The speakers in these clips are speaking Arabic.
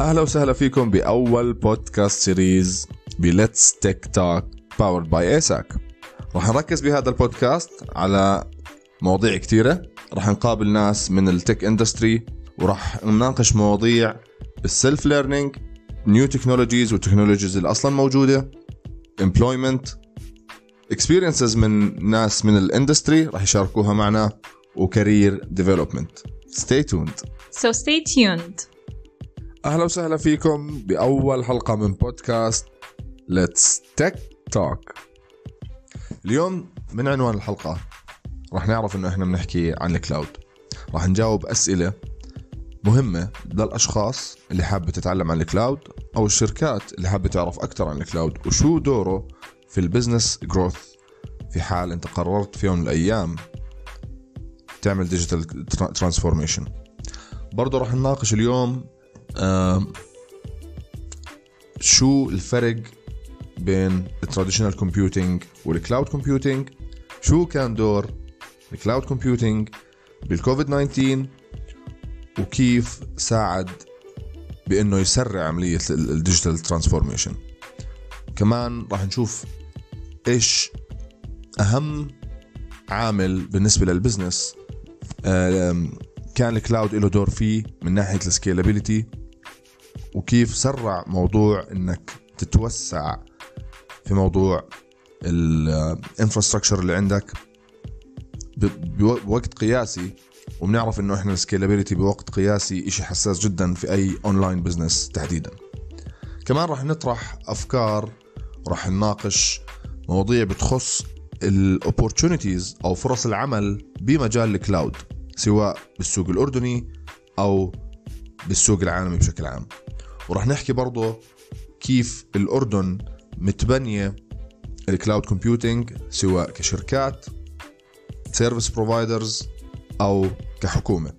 أهلا وسهلا فيكم بأول podcast series ب Let's Tech Talk powered by ASAC راح نركز بهذا البودكاست على مواضيع كثيرة راح نقابل ناس من ال tech industry وراح نناقش مواضيع بال self learning new technologies وال technologies اللي أصلا موجودة employment experiences من ناس من ال industry راح يشاركوها معنا و career development Stay tuned. So stay tuned. أهلا وسهلا فيكم بأول حلقة من podcast Let's Tech Talk اليوم من عنوان الحلقة. راح نعرف إنه إحنا بنحكي عن ال cloud راح نجاوب أسئلة مهمة للأشخاص اللي حابة تتعلم عن ال cloud أو الشركات اللي حابة تعرف أكثر عن ال cloud وشو دوره في ال business growth في حال أنت قررت في يوم من الأيام تعمل digital transformation برضه راح نناقش اليوم شو الفرق بين ال traditional computing وال cloud computing شو كان دور ال cloud computing بال COVID 19 وكيف ساعد بإنه يسرع عملية ال digital transformation كمان راح نشوف إيش أهم عامل بالنسبة لل business كان ال cloud له دور فيه من ناحية ال scalability وكيف سرع موضوع إنك تتوسع في موضوع ال infrastructure اللي عندك. بوقت قياسي وبنعرف إنه إحنا ال scalability بوقت قياسي إشي حساس جدا في أي online business تحديدا. كمان راح نطرح أفكار وراح نناقش مواضيع بتخص ال opportunities أو فرص العمل بمجال ال cloud سواء بالسوق الأردني أو بالسوق العالمي بشكل عام. وراح نحكي برضه كيف الأردن متبنية ال cloud computing سواء كشركات service providers أو كحكومة.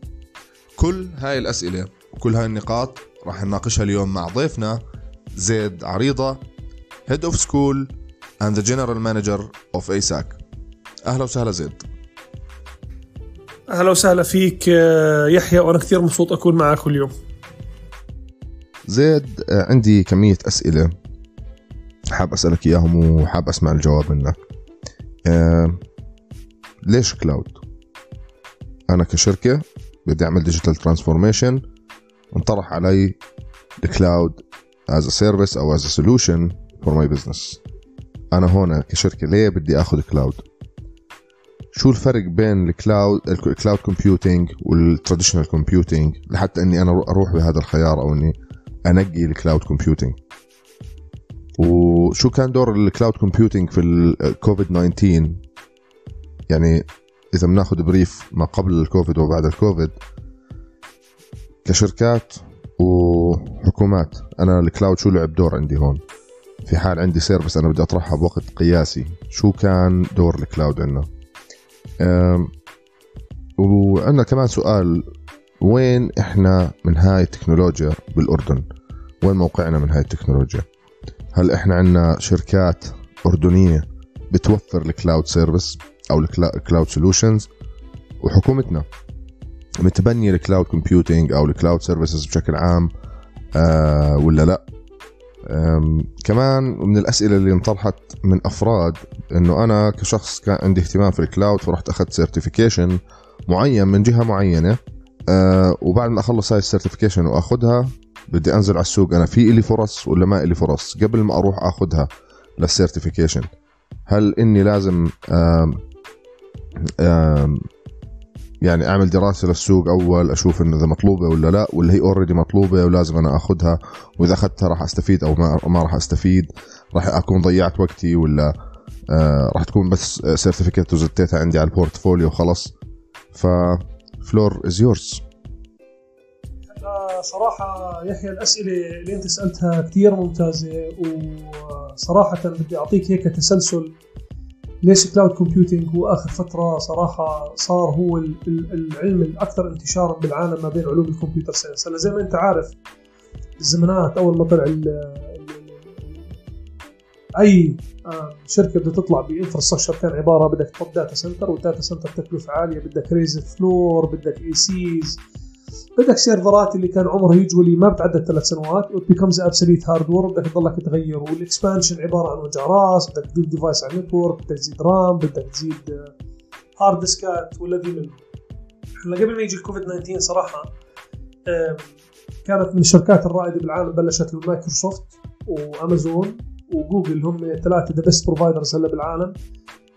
كل هاي الأسئلة وكل هاي النقاط راح نناقشها اليوم مع ضيفنا زيد عريضة head of school and the general manager of ASAC أهلا وسهلا زيد. أهلا وسهلا فيك آه، يحيى وأنا كثير مبسوط أكون معك اليوم. زيد آه، عندي كمية أسئلة. حاب أسألك إياهم وحاب أسمع الجواب منك آه، ليش cloud؟ أنا كشركة بدي أعمل digital transformation انطرح علي ال cloud as a service أو as a solution for my business. أنا هون كشركة ليه بدي أخذ cloud؟ شو الفرق بين ال cloud ال cloud computing وال traditional computing لحتى إني أنا أروح بهذا الخيار أو إني أنقي ال cloud computing وشو كان دور ال cloud computing في الكوفيد 19 يعني إذا بناخذ brief ما قبل الكوفيد وبعد الكوفيد كشركات وحكومات أنا ال cloud شو لعب دور عندي هون؟ في حال عندي service أنا بدي أطرحها بوقت قياسي. شو كان دور ال cloud عندنا؟ وعندنا كمان سؤال وين إحنا من هاي التكنولوجيا بالأردن؟ وين موقعنا من هاي التكنولوجيا؟ هل إحنا عندنا شركات أردنية بتوفر ال cloud service أو ال cloud solutions وحكومتنا متبنية ال cloud computing أو ال cloud services بشكل عام آه ولا لا؟ كمان من الأسئلة اللي انطرحت من أفراد إنه أنا كشخص كان عندي اهتمام في ال cloud فرحت أخذت certification معين من جهة معينة. أه وبعد ما أخلص هاي ال certification وأخذها بدي أنزل على السوق. أنا في إلي فرص ولا ما إلي فرص؟ قبل ما أروح أخذها لل certification هل إني لازم آم آم يعني أعمل دراسة للسوق أول أشوف انه إذا مطلوبة ولا لا ولا هي already مطلوبة ولازم أنا أخذها؟ وإذا أخذتها راح أستفيد أو ما ما راح أستفيد؟ راح أكون ضيعت وقتي ولا آه راح تكون بس certificate وزتيتها عندي على ال portfolio وخلص ف floor is yours صراحة يحيى الأسئلة اللي أنت سألتها كثير ممتازة وصراحة بدي أعطيك هيك تسلسل ليش cloud computing هو آخر فترة صراحة صار هو ال- ال- العلم الأكثر انتشارا بالعالم ما بين علوم ال computer science هلا زي ما أنت عارف الزمانات أول ما طلع أي آه، شركة بدها تطلع ب infrastructure كان عبارة بدك تحط data center وال data center تكلفة عالية بدك raised floor بدك ACs بدك server ات اللي كان عمرها usually ما بتعدى ثلاث سنوات و becomes obsolete hardware بدك تضلك تغير. وال expansion عبارة عن وجع راس بدك تضيف device على ال network بدك تزيد RAM بدك تزيد hard disk ات والذي منه. هلا قبل ما يجي الكوفيد 19 صراحة كانت من الشركات الرائدة بالعالم بلشت مايكروسوفت وأمازون. وجوجل هم ثلاثة the best providers هلا بالعالم.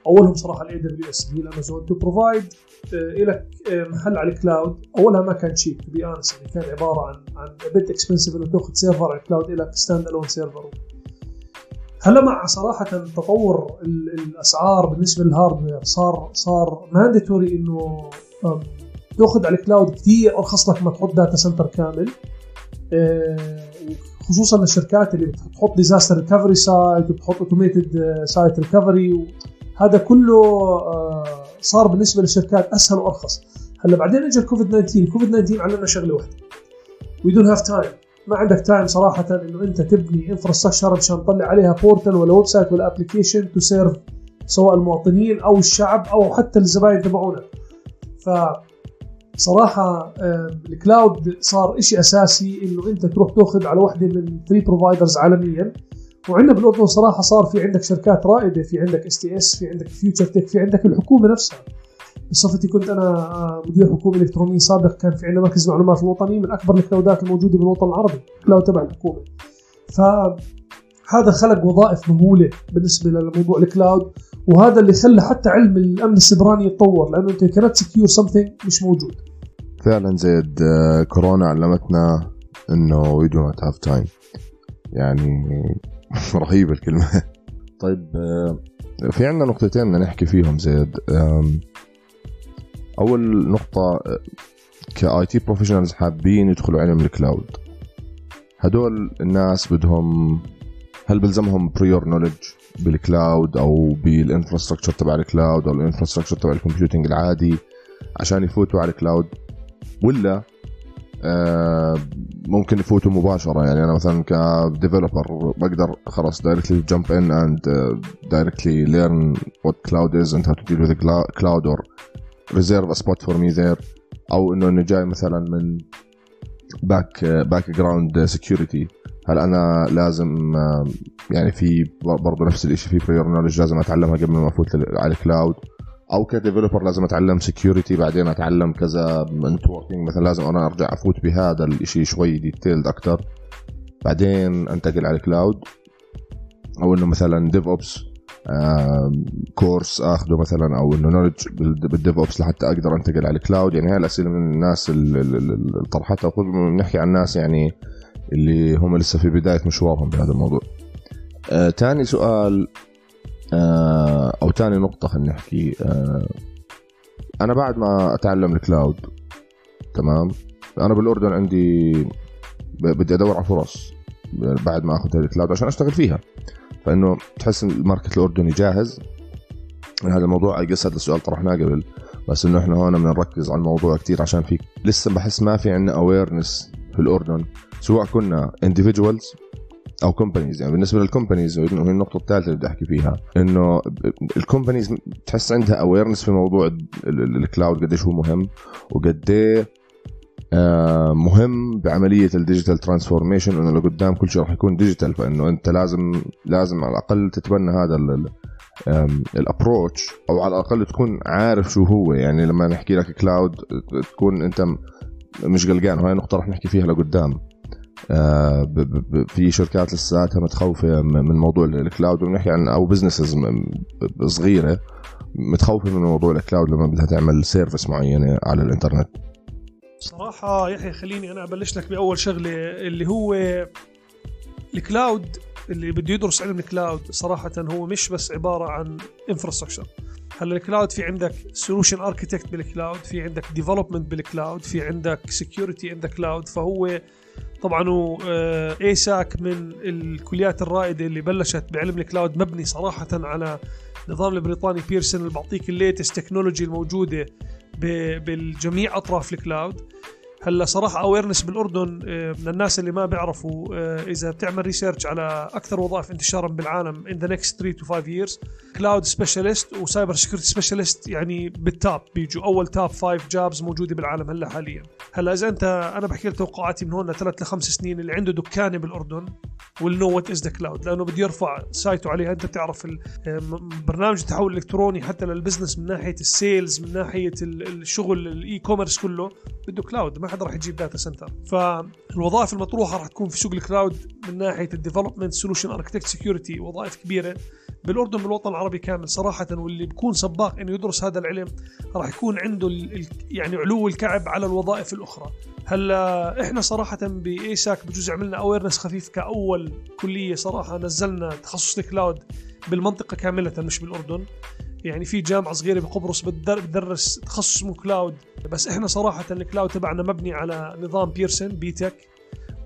أولهم صراحة ال AWS هي الأمازون. to provide لك محل على ال cloud أولها ما كان cheap to be يعني كان عبارة عن a bit expensive انه تأخذ server على ال cloud لك standalone server هلا مع صراحة تطور ال- الأسعار بالنسبة لل hardware صار صار mandatory إنه تأخذ على ال cloud كثير. أرخص لك ما تحط data center كامل. آه، خصوصا الشركات اللي بتحط disaster recovery site وبتحط automated site recovery هذا كله آه، صار بالنسبة للشركات أسهل وأرخص. هلأ بعدين اجى الكوفيد 19 كوفيد 19 علمنا شغلة واحدة. we don't have time ما عندك time صراحة إنه أنت تبني infrastructure مشان تطلع عليها portal ولا website ولا application to serve سواء المواطنين أو الشعب أو حتى الزباين تبعونا. ف صراحة آه، ال cloud صار إشي أساسي إنه أنت تروح تأخذ على وحدة من 3 providers عالميا. وعندنا بالأردن صراحة صار في عندك شركات رائدة في عندك STS في عندك Future Tech في عندك الحكومة نفسها. بصفتي كنت أنا آه، مدير حكومة إلكترونية سابق كان في عندنا مركز المعلومات الوطني من أكبر ال cloud ات الموجودة بالوطن العربي cloud تبع الحكومة. فهذا خلق وظائف مهولة بالنسبة لموضوع ال cloud وهذا اللي خلى حتى علم الأمن السيبراني يتطور لأنه أنت كانت سكيور سمثينج مش موجود. فعلا زيد آه، كورونا علمتنا إنه we do not have time يعني رهيبه الكلمة. طيب آه، في عندنا نقطتين بدنا نحكي فيهم زيد. أول نقطة ك IT professionals حابين يدخلوا علم ال cloud هدول الناس بدهم هل بلزمهم prior knowledge بال cloud أو بال infrastructure تبع ال cloud أو ال infrastructure تبع ال computing العادي عشان يفوتوا على ال cloud ولا آه، ممكن يفوتوا مباشرة. يعني أنا مثلا ك developer بقدر خلاص directly jump in and directly learn what cloud is and how to deal with cloud or reserve spot for me there أو إنه انه جاي مثلا من back background security هل أنا لازم يعني في برضه نفس الشيء في prior knowledge لازم أتعلمها قبل ما أفوت على ال cloud أو ك developer لازم أتعلم security بعدين أتعلم كذا networking مثلا لازم أنا أرجع أفوت بهذا الشيء شوي detailed أكثر بعدين أنتقل على ال cloud أو إنه مثلا DevOps course اخذه مثلا أو إنه knowledge بال DevOps لحتى أقدر أنتقل على ال cloud يعني هاي الأسئلة من الناس اللي طرحتها. بنحكي عن الناس يعني اللي هم لسه في بداية مشوارهم بهذا الموضوع. آه، سؤال آه، أو تاني نقطة خلينا نحكي آه، أنا بعد ما أتعلم ال cloud تمام؟ أنا بالأردن عندي بدي أدور على فرص بعد ما آخذ ال cloud عشان أشتغل فيها. فإنه تحس ال market الأردني جاهز. هذا الموضوع اي هذا السؤال طرحناه قبل بس إنه إحنا هون بدنا نركز على الموضوع كتير عشان في لسه بحس ما في عندنا awareness في الأردن. سواء كنا individuals أو companies يعني بالنسبة لل companies وهي النقطة الثالثة اللي بدي أحكي فيها. إنه ال companies تحس عندها awareness في موضوع ال- ال- ال cloud قديش هو مهم وقد إيه آه، مهم بعملية ال digital transformation إنه لقدام كل شيء راح يكون digital فإنه أنت لازم لازم على الأقل تتبنى هذا ال approach أو على الأقل تكون عارف شو هو. يعني لما نحكي لك cloud تكون أنت مش قلقان. وهي نقطة رح نحكي فيها لقدام. في شركات لساتها متخوفة من موضوع ال cloud وبنحكي عن أو businesses صغيرة متخوفة من موضوع ال cloud لما بدها تعمل service معينة على الإنترنت. صراحة يحيى خليني أنا أبلش لك بأول شغلة اللي هو ال cloud اللي بده يدرس علم ال cloud صراحة هو مش بس عبارة عن infrastructure هلأ ال cloud في عندك solution architect بال cloud في عندك development بال cloud في عندك security in the cloud فهو طبعا هو ASAC من الكليات الرائدة اللي بلشت بعلم ال cloud مبني صراحة على نظام البريطاني بيرسون اللي بعطيك ال latest technology الموجودة ب- بالجميع أطراف ال cloud. هلا صراحة awareness بالأردن آه، من الناس اللي ما بيعرفوا آه، إذا بتعمل research على أكثر وظائف انتشارا بالعالم in the next 3 to 5 years cloud specialist و cyber security specialist يعني بال top بيجوا أول top 5 jobs موجودة بالعالم هلا حاليا. هلا إذا أنت أنا بحكي لك توقعاتي من هون لثلاث لخمس سنين اللي عنده دكانة بالأردن will know what is the cloud لأنه بده يرفع site ه عليها. أنت بتعرف برنامج التحول الإلكتروني حتى لل business من ناحية ال sales من ناحية الشغل ال e-commerce كله بده cloud ما حدا راح يجيب data center فالوظائف المطروحة راح تكون في سوق ال cloud من ناحية ال development solution architect security وظائف كبيرة. بالأردن بالوطن العربي كامل صراحة واللي بيكون سباق إنه يدرس هذا العلم راح يكون عنده يعني علو الكعب على الوظائف الأخرى. هلا إحنا صراحة ب ASAC بجوز عملنا awareness خفيف كأول كلية صراحة نزلنا تخصص ال cloud بالمنطقة كاملة مش بالأردن. يعني في جامعة صغيرة بقبرص بتدرس تخصص اسمه cloud بس إحنا صراحة ال cloud تبعنا مبني على نظام بيرسون BTEC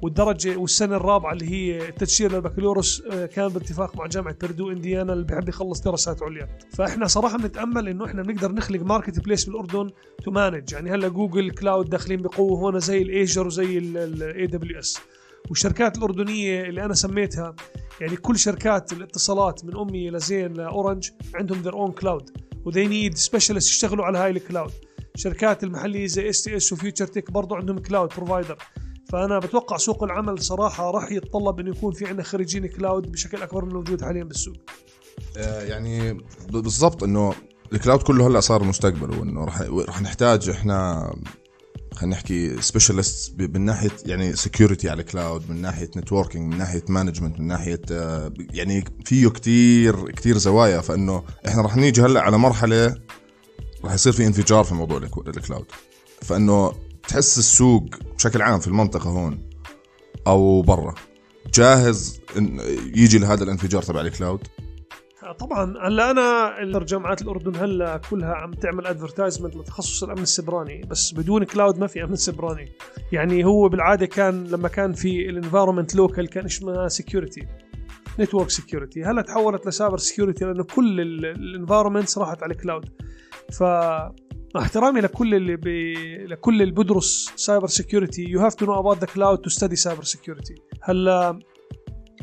والدرجة والسنة الرابعة اللي هي التجسير للبكالوريوس آه، كان باتفاق مع جامعة بردو إنديانا اللي بحب يخلص دراسات عليا. فإحنا صراحة بنتأمل إنه إحنا بنقدر نخلق marketplace بالأردن too much يعني هلأ Google Cloud داخلين بقوة هون زي ال Azure وزي ال AWS والشركات الأردنية اللي أنا سميتها يعني كل شركات الاتصالات من أمنية لزين ل Orange عندهم their own cloud و they need specialist يشتغلوا على هاي ال cloud شركات المحلية زي STS و Future Tech برضه عندهم cloud provider فأنا بتوقع سوق العمل صراحة راح يتطلب إنه يكون في عندنا خريجين cloud بشكل أكبر من الموجود حاليا بالسوق. آه، يعني بالضبط إنه ال cloud كله هلأ صار مستقبل وإنه راح راح نحتاج إحنا خلينا نحكي specialist من ناحية يعني security على cloud من ناحية networking من ناحية management من ناحية آه، يعني فيه كتير كتير زوايا. فإنه إحنا راح نيجي هلأ على مرحلة راح يصير في انفجار في موضوع ال cloud فإنه تحس السوق بشكل عام في المنطقة هون أو برا. جاهز يجي لهذا الانفجار تبع الكلاود طبعا هلأ أنا جامعات الأردن هلأ كلها عم تعمل advertisement لتخصص الأمن السبراني بس بدون cloud ما في أمن سبراني. يعني هو بالعادة كان لما كان في ال environment local كان اسمها security network security هلأ تحولت ل cyber security لأنه كل ال environments راحت على ال cloud ف مع احترامي لكل اللي بي... لكل اللي بدرس cyber security you have to know about the cloud to study cyber security هلأ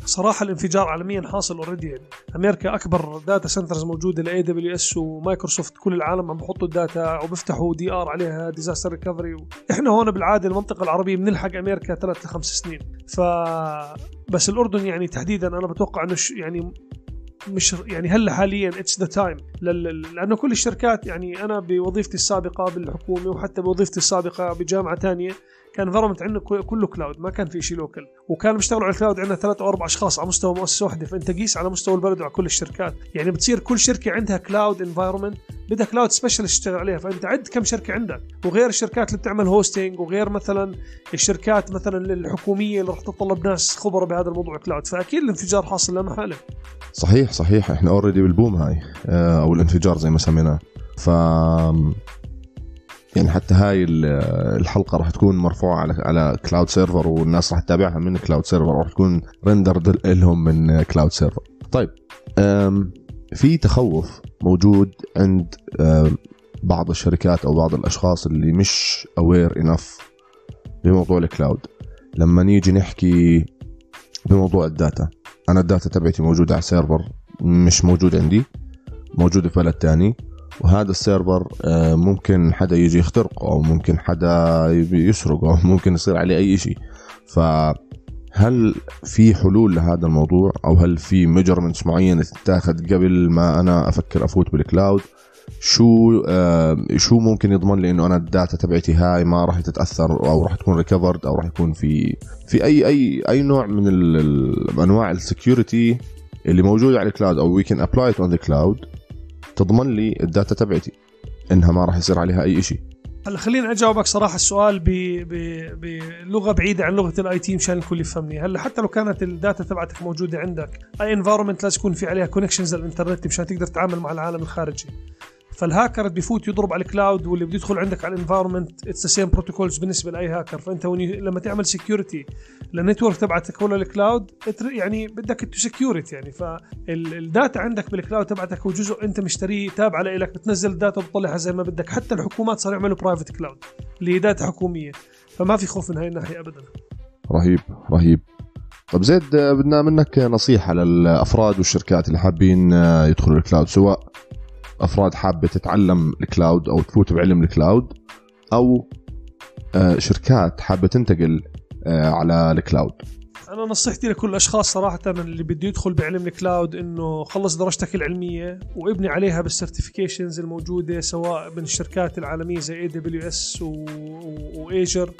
صراحة الانفجار عالميا حاصل already يعني أمريكا أكبر data centers موجودة ل AWS و Microsoft كل العالم عم بحطوا ال data وبيفتحوا DR عليها disaster recovery إحنا هون بالعادة المنطقة العربية بنلحق أمريكا ثلاث لخمس سنين. ف بس الأردن يعني تحديدا أنا بتوقع إنه يعني مش يعني هلا حاليا it's the time لأنه كل الشركات يعني أنا بوظيفتي السابقة بالحكومة وحتى بوظيفتي السابقة بجامعة ثانية كان environment عندنا كله cloud ما كان في شيء local وكان بيشتغلوا على ال cloud عندنا ثلاث أو أربع أشخاص على مستوى مؤسسة واحدة. فأنت قيس على مستوى البلد وعلى كل الشركات. يعني بتصير كل شركة عندها cloud environment بدها cloud specialist يشتغل عليها. فأنت عد كم شركة عندك. وغير الشركات اللي بتعمل hosting وغير مثلا الشركات مثلا الحكومية اللي راح تتطلب ناس خبراء بهذا الموضوع cloud. فأكيد الانفجار حاصل لا محاله صحيح صحيح. إحنا already بال boom هاي آه، أو الانفجار زي ما سميناه. ف يعني حتى هاي الحلقة راح تكون مرفوعة على على cloud server والناس راح تتابعها من cloud server راح تكون rendered لهم من cloud server طيب في تخوف موجود عند بعض الشركات أو بعض الأشخاص اللي مش aware enough بموضوع ال cloud لما نيجي نحكي بموضوع ال data أنا ال data تبعتي موجودة على server مش موجود عندي موجودة في بلد تاني. وهذا ال server آه، ممكن حدا يجي يخترقه أو ممكن حدا يسرقه أو ممكن يصير عليه أي شيء. فهل في حلول لهذا الموضوع؟ أو هل في measurements معينة تتاخذ قبل ما أنا أفكر أفوت بال cloud شو آه شو ممكن يضمن لي إنه أنا ال data تبعتي هاي ما راح تتأثر أو راح تكون recovered أو راح يكون في في أي أي أي نوع من أنواع ال security اللي موجودة على ال cloud أو we can apply on the cloud تضمن لي ال data تبعتي. إنها ما راح يصير عليها أي شيء هلا خليني أجاوبك صراحة السؤال بلغه بعيدة عن لغة ال IT مشان الكل يفهمني. هلا حتى لو كانت ال data تبعتك موجودة عندك أي environment لازم يكون في عليها connections للإنترنت مشان تقدر تتعامل مع العالم الخارجي. فالهاكر بيفوت يضرب على ال cloud واللي بده يدخل عندك على ال environment it's same protocols بالنسبة لأي هاكر فأنت لما تعمل security لل network تبعتك ولا ال cloud يعني بدك two security يعني. فال data عندك بال cloud تبعتك هو جزء أنت مشتريه تابع لك بتنزل ال data وبتطلعها زي ما بدك. حتى الحكومات صاروا يعملوا private cloud اللي هي data حكومية. فما في خوف من هاي الناحية ابدا. رهيب رهيب. طب زيد بدنا منك نصيحة للأفراد والشركات اللي حابين يدخلوا ال cloud سواء أفراد حابة تتعلم ال cloud أو تفوت بعلم ال cloud أو شركات حابة تنتقل على ال cloud أنا نصيحتي لكل الأشخاص صراحة اللي بده يدخل بعلم ال cloud إنه خلص درجتك العلمية وابني عليها بال certifications الموجودة سواء من الشركات العالمية زي AWS و Azure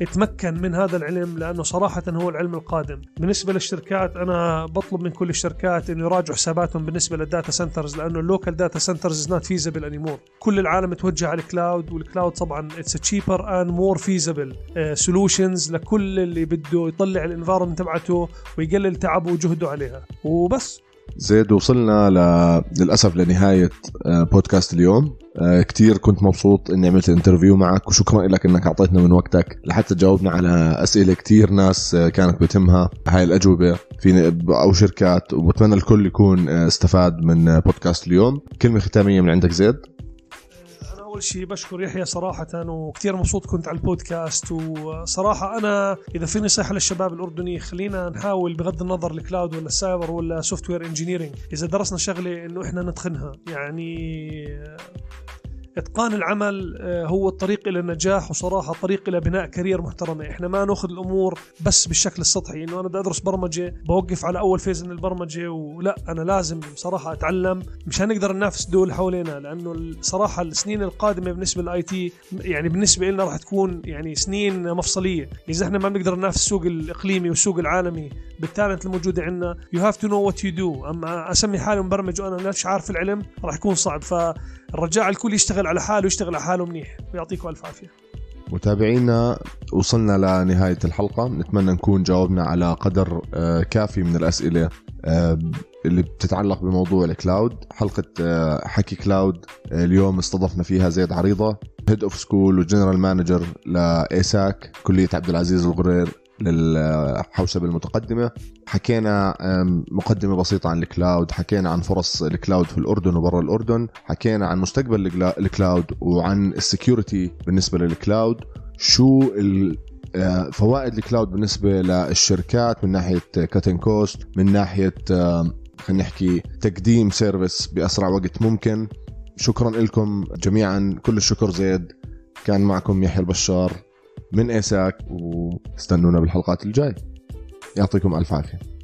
يتمكن من هذا العلم لأنه صراحة هو العلم القادم. بالنسبة للشركات أنا بطلب من كل الشركات إنه يراجعوا حساباتهم بالنسبة لل data centers لأنه ال local data centers is not feasible anymore كل العالم توجه على ال cloud وال cloud طبعا it's cheaper and more feasible solutions لكل اللي بده يطلع ال environment تبعته ويقلل تعبه وجهده عليها. وبس. زيد وصلنا ل... للأسف لنهاية بودكاست اليوم. كتير كنت مبسوط إني عملت interview معك وشكرا لك إنك أعطيتنا من وقتك لحتى تجاوبنا على أسئلة كتير ناس كانت بتهمها. هاي الأجوبة في أو شركات وبتمنى الكل يكون استفاد من بودكاست اليوم. كلمة ختامية من عندك زيد؟ أول شيء بشكر يحيى صراحة وكثير مبسوط كنت على البودكاست. وصراحة أنا إذا في نصيحه للشباب الأردني خلينا نحاول بغض النظر ال cloud ولا السايبر ولا software engineering إذا درسنا شغلة إنه إحنا نتقنها يعني إتقان العمل هو الطريق إلى النجاح وصراحة طريق إلى بناء career محترمه إحنا ما نأخذ الأمور بس بالشكل السطحي. إنه أنا بدي أدرس برمجة بوقف على أول phase من البرمجة ولا أنا لازم صراحة أتعلم مش هنقدر ننافس دول حوالينا لأنه صراحة السنين القادمة بالنسبة لل IT يعني بالنسبة لنا راح تكون يعني سنين مفصلية. إذا إحنا ما بنقدر ننافس السوق الإقليمي والسوق العالمي بال talent الموجوده عندنا you have to know what you do أما أسمي حالي مبرمج وأنا مش عارف العلم راح يكون صعب. فالرجاء الكل يشتغل على حاله ويشتغل على حاله منيح. ويعطيكم ألف عافية. متابعينا وصلنا لنهاية الحلقة. نتمنى نكون جاوبنا على قدر كافي من الأسئلة اللي بتتعلق بموضوع ال cloud حلقة حكي cloud اليوم استضفنا فيها زيد عريضة head of school و general manager ل ASAC كلية عبد العزيز الغرير. للحوسبة المتقدمة. حكينا مقدمة بسيطة عن ال cloud حكينا عن فرص ال cloud في الأردن وبرا الأردن حكينا عن مستقبل ال cloud وعن ال security بالنسبة لل cloud شو فوائد ال cloud بالنسبة للشركات من ناحية cutting cost من ناحية خلينا نحكي تقديم service بأسرع وقت ممكن. شكرا لكم جميعا. كل الشكر زيد. كان معكم يحيى البشار. من ايساك واستنونا بالحلقات الجاي يعطيكم ألف عافية.